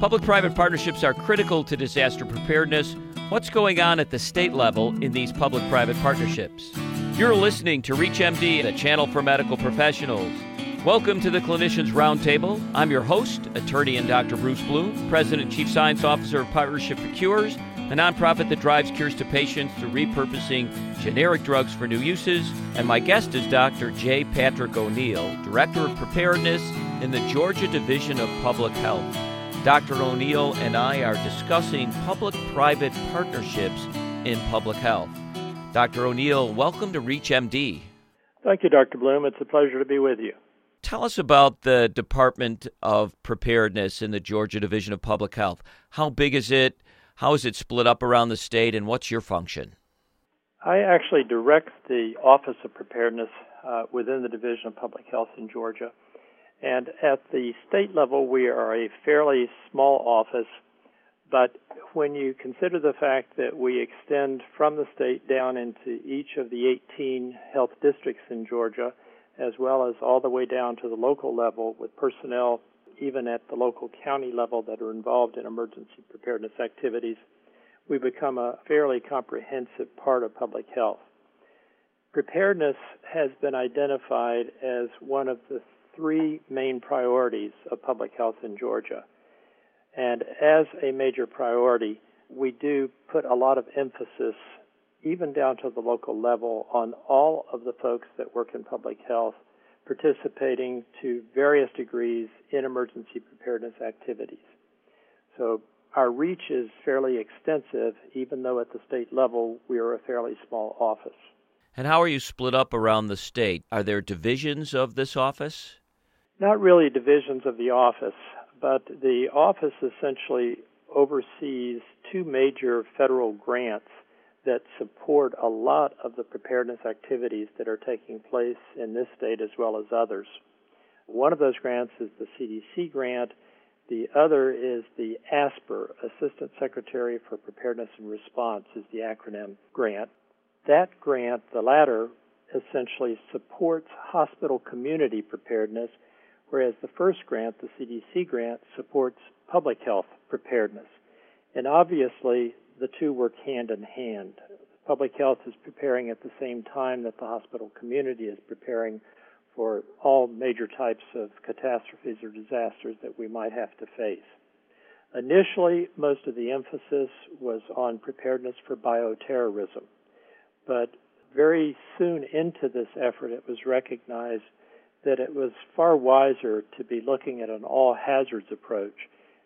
Public private partnerships are critical to disaster preparedness. What's going on at the state level in these public private partnerships? You're listening to ReachMD, the channel for medical professionals. Welcome to the Clinicians Roundtable. I'm your host, attorney and Dr. Bruce Bloom, President and Chief Science Officer of Partnership for Cures, a nonprofit that drives cures to patients through repurposing generic drugs for new uses. And my guest is Dr. J. Patrick O'Neill, Director of Preparedness in the Georgia Division of Public Health. Dr. O'Neill and I are discussing public private partnerships in public health. Dr. O'Neill, welcome to ReachMD. Thank you, Dr. Bloom. It's a pleasure to be with you. Tell us about the Department of Preparedness in the Georgia Division of Public Health. How big is it? How is it split up around the state, and what's your function? I actually direct the Office of Preparedness uh, within the Division of Public Health in Georgia. And at the state level, we are a fairly small office, but when you consider the fact that we extend from the state down into each of the 18 health districts in Georgia, as well as all the way down to the local level with personnel even at the local county level that are involved in emergency preparedness activities, we become a fairly comprehensive part of public health. Preparedness has been identified as one of the three main priorities of public health in Georgia. And as a major priority, we do put a lot of emphasis, even down to the local level, on all of the folks that work in public health participating to various degrees in emergency preparedness activities. So our reach is fairly extensive, even though at the state level we are a fairly small office. And how are you split up around the state? Are there divisions of this office? Not really divisions of the office, but the office essentially oversees two major federal grants that support a lot of the preparedness activities that are taking place in this state as well as others. One of those grants is the CDC grant. The other is the ASPR, Assistant Secretary for Preparedness and Response, is the acronym grant. That grant, the latter, essentially supports hospital community preparedness whereas the first grant, the CDC grant, supports public health preparedness. And obviously, the two work hand in hand. Public health is preparing at the same time that the hospital community is preparing for all major types of catastrophes or disasters that we might have to face. Initially, most of the emphasis was on preparedness for bioterrorism, but very soon into this effort, it was recognized that it was far wiser to be looking at an all hazards approach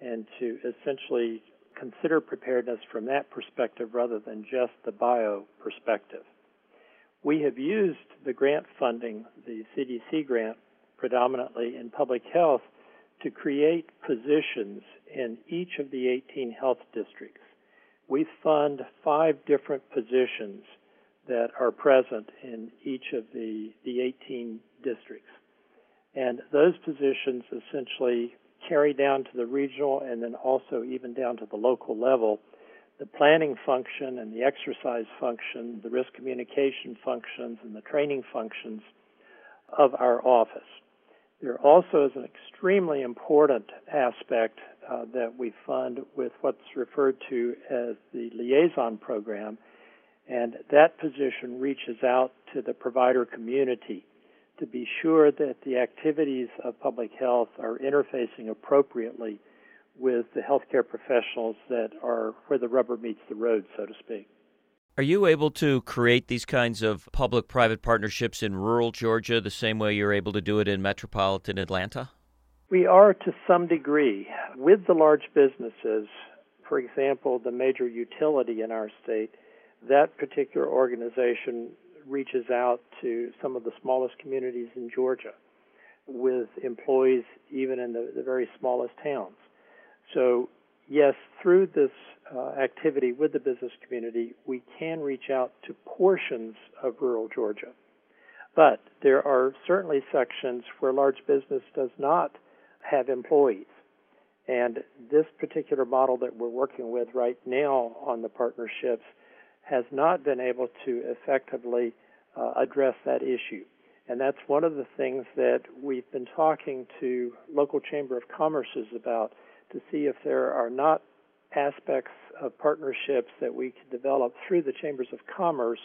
and to essentially consider preparedness from that perspective rather than just the bio perspective. We have used the grant funding, the CDC grant, predominantly in public health to create positions in each of the 18 health districts. We fund five different positions that are present in each of the, the 18 districts. And those positions essentially carry down to the regional and then also even down to the local level the planning function and the exercise function, the risk communication functions, and the training functions of our office. There also is an extremely important aspect uh, that we fund with what's referred to as the liaison program, and that position reaches out to the provider community to be sure that the activities of public health are interfacing appropriately with the healthcare professionals that are where the rubber meets the road, so to speak. Are you able to create these kinds of public private partnerships in rural Georgia the same way you're able to do it in metropolitan Atlanta? We are to some degree. With the large businesses, for example, the major utility in our state, that particular organization reaches out to some of the smallest communities in Georgia with employees even in the, the very smallest towns. So, yes, through this uh, activity with the business community, we can reach out to portions of rural Georgia. But there are certainly sections where large business does not have employees. And this particular model that we're working with right now on the partnerships has not been able to effectively uh, address that issue. And that's one of the things that we've been talking to local chamber of commerces about to see if there are not aspects of partnerships that we could develop through the chambers of commerce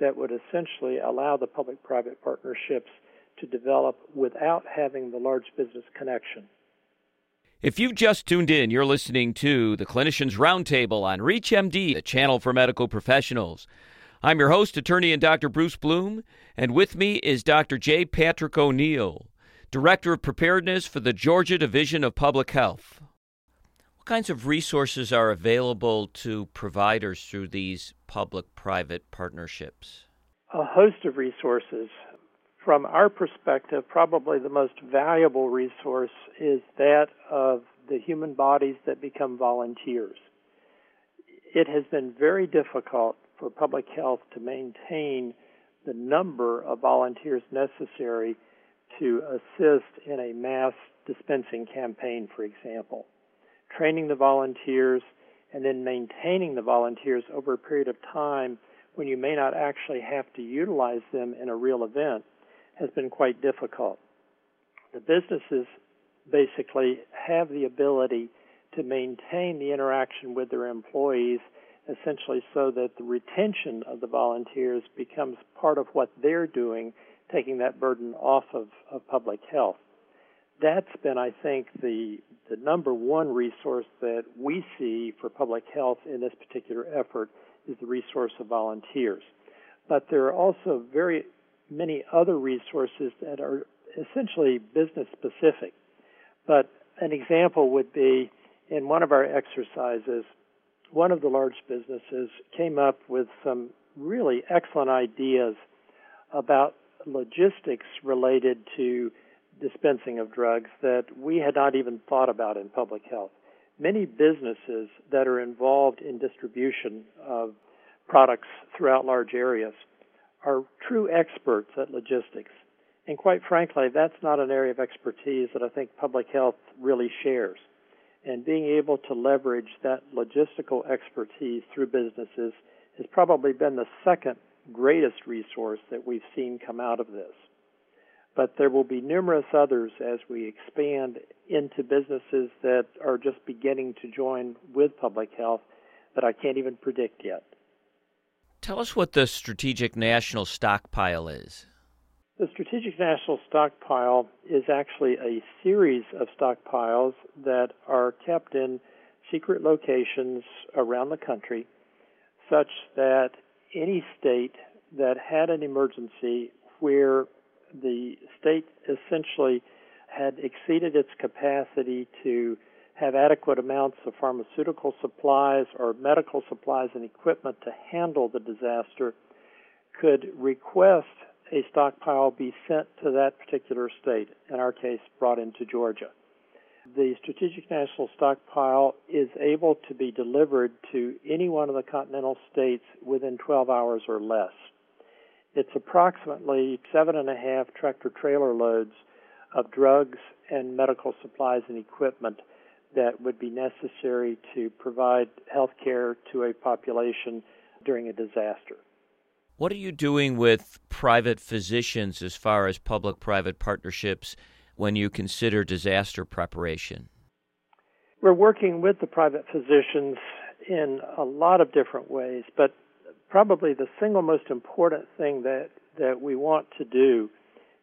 that would essentially allow the public private partnerships to develop without having the large business connection. If you've just tuned in, you're listening to the Clinicians Roundtable on ReachMD, a channel for medical professionals. I'm your host, attorney and Dr. Bruce Bloom, and with me is Dr. J. Patrick O'Neill, Director of Preparedness for the Georgia Division of Public Health. What kinds of resources are available to providers through these public private partnerships? A host of resources. From our perspective, probably the most valuable resource is that of the human bodies that become volunteers. It has been very difficult for public health to maintain the number of volunteers necessary to assist in a mass dispensing campaign, for example training the volunteers, and then maintaining the volunteers over a period of time when you may not actually have to utilize them in a real event has been quite difficult. The businesses basically have the ability to maintain the interaction with their employees essentially so that the retention of the volunteers becomes part of what they're doing, taking that burden off of, of public health that's been, I think, the the number one resource that we see for public health in this particular effort is the resource of volunteers. But there are also very many other resources that are essentially business specific. But an example would be in one of our exercises, one of the large businesses came up with some really excellent ideas about logistics related to dispensing of drugs that we had not even thought about in public health. Many businesses that are involved in distribution of products throughout large areas are true experts at logistics. And quite frankly, that's not an area of expertise that I think public health really shares. And being able to leverage that logistical expertise through businesses has probably been the second greatest resource that we've seen come out of this but there will be numerous others as we expand into businesses that are just beginning to join with public health that I can't even predict yet. Tell us what the Strategic National Stockpile is. The Strategic National Stockpile is actually a series of stockpiles that are kept in secret locations around the country such that any state that had an emergency where the state essentially had exceeded its capacity to have adequate amounts of pharmaceutical supplies or medical supplies and equipment to handle the disaster could request a stockpile be sent to that particular state, in our case, brought into Georgia. The Strategic National Stockpile is able to be delivered to any one of the continental states within 12 hours or less. It's approximately seven and a half tractor trailer loads of drugs and medical supplies and equipment that would be necessary to provide health care to a population during a disaster. What are you doing with private physicians as far as public private partnerships when you consider disaster preparation? We're working with the private physicians in a lot of different ways, but probably the single most important thing that, that we want to do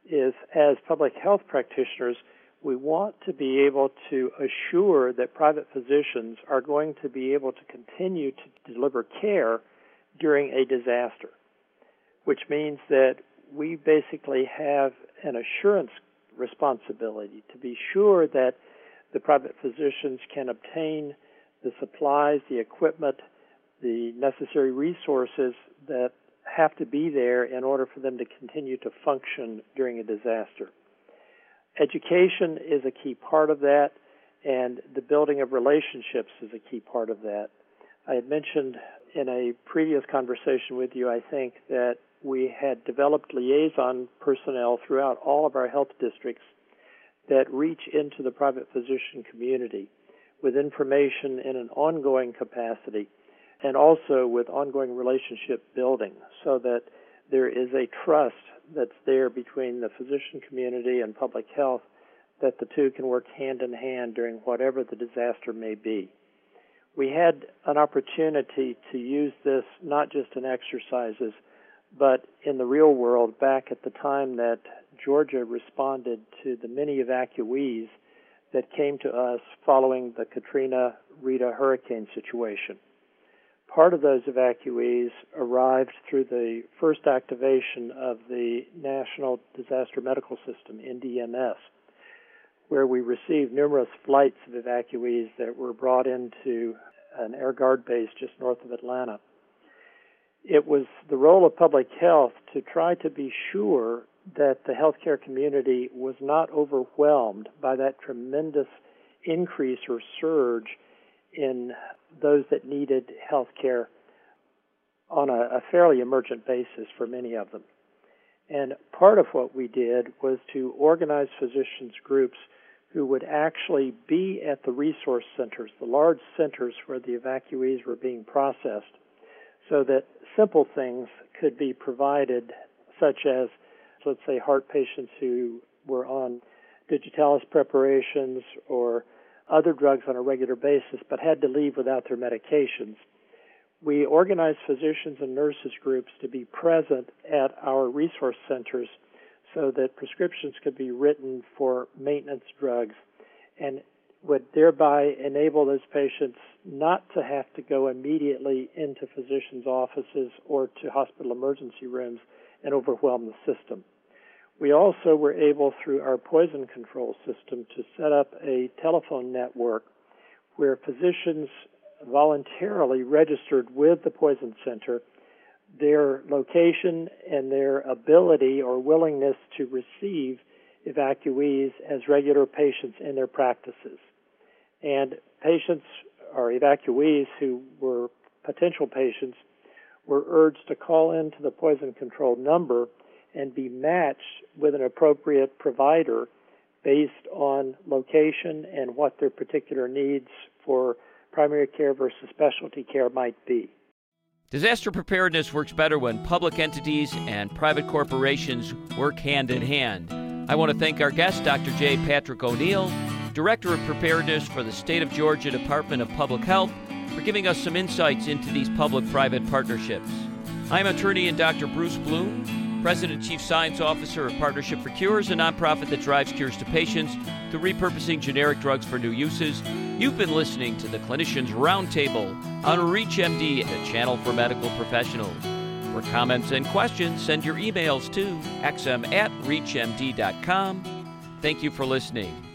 is, as public health practitioners, we want to be able to assure that private physicians are going to be able to continue to deliver care during a disaster, which means that we basically have an assurance responsibility to be sure that the private physicians can obtain the supplies, the equipment, the necessary resources that have to be there in order for them to continue to function during a disaster. Education is a key part of that, and the building of relationships is a key part of that. I had mentioned in a previous conversation with you, I think, that we had developed liaison personnel throughout all of our health districts that reach into the private physician community with information in an ongoing capacity and also with ongoing relationship building so that there is a trust that's there between the physician community and public health that the two can work hand in hand during whatever the disaster may be. We had an opportunity to use this not just in exercises, but in the real world back at the time that Georgia responded to the many evacuees that came to us following the Katrina Rita hurricane situation. Part of those evacuees arrived through the first activation of the National Disaster Medical System, NDMS, where we received numerous flights of evacuees that were brought into an air guard base just north of Atlanta. It was the role of public health to try to be sure that the healthcare community was not overwhelmed by that tremendous increase or surge in those that needed health care on a, a, fairly emergent basis for many of them. And part of what we did was to organize physicians groups who would actually be at the resource centers, the large centers where the evacuees were being processed, so that simple things could be provided, such as, let's say, heart patients who were on digitalis preparations or other drugs on a regular basis but had to leave without their medications. We organized physicians and nurses groups to be present at our resource centers so that prescriptions could be written for maintenance drugs and would thereby enable those patients not to have to go immediately into physicians' offices or to hospital emergency rooms and overwhelm the system. We also were able, through our poison control system, to set up a telephone network where physicians voluntarily registered with the Poison Center their location and their ability or willingness to receive evacuees as regular patients in their practices. And patients or evacuees who were potential patients were urged to call in to the poison control number and be matched with an appropriate provider based on location and what their particular needs for primary care versus specialty care might be. Disaster preparedness works better when public entities and private corporations work hand in hand. I want to thank our guest, Dr. J. Patrick O'Neill, Director of Preparedness for the State of Georgia Department of Public Health, for giving us some insights into these public private partnerships. I'm attorney and Dr. Bruce Bloom, President Chief Science Officer of Partnership for Cures, a nonprofit that drives cures to patients through repurposing generic drugs for new uses. You've been listening to the Clinicians Roundtable on ReachMD, the channel for medical professionals. For comments and questions, send your emails to xm at reachmd.com. Thank you for listening.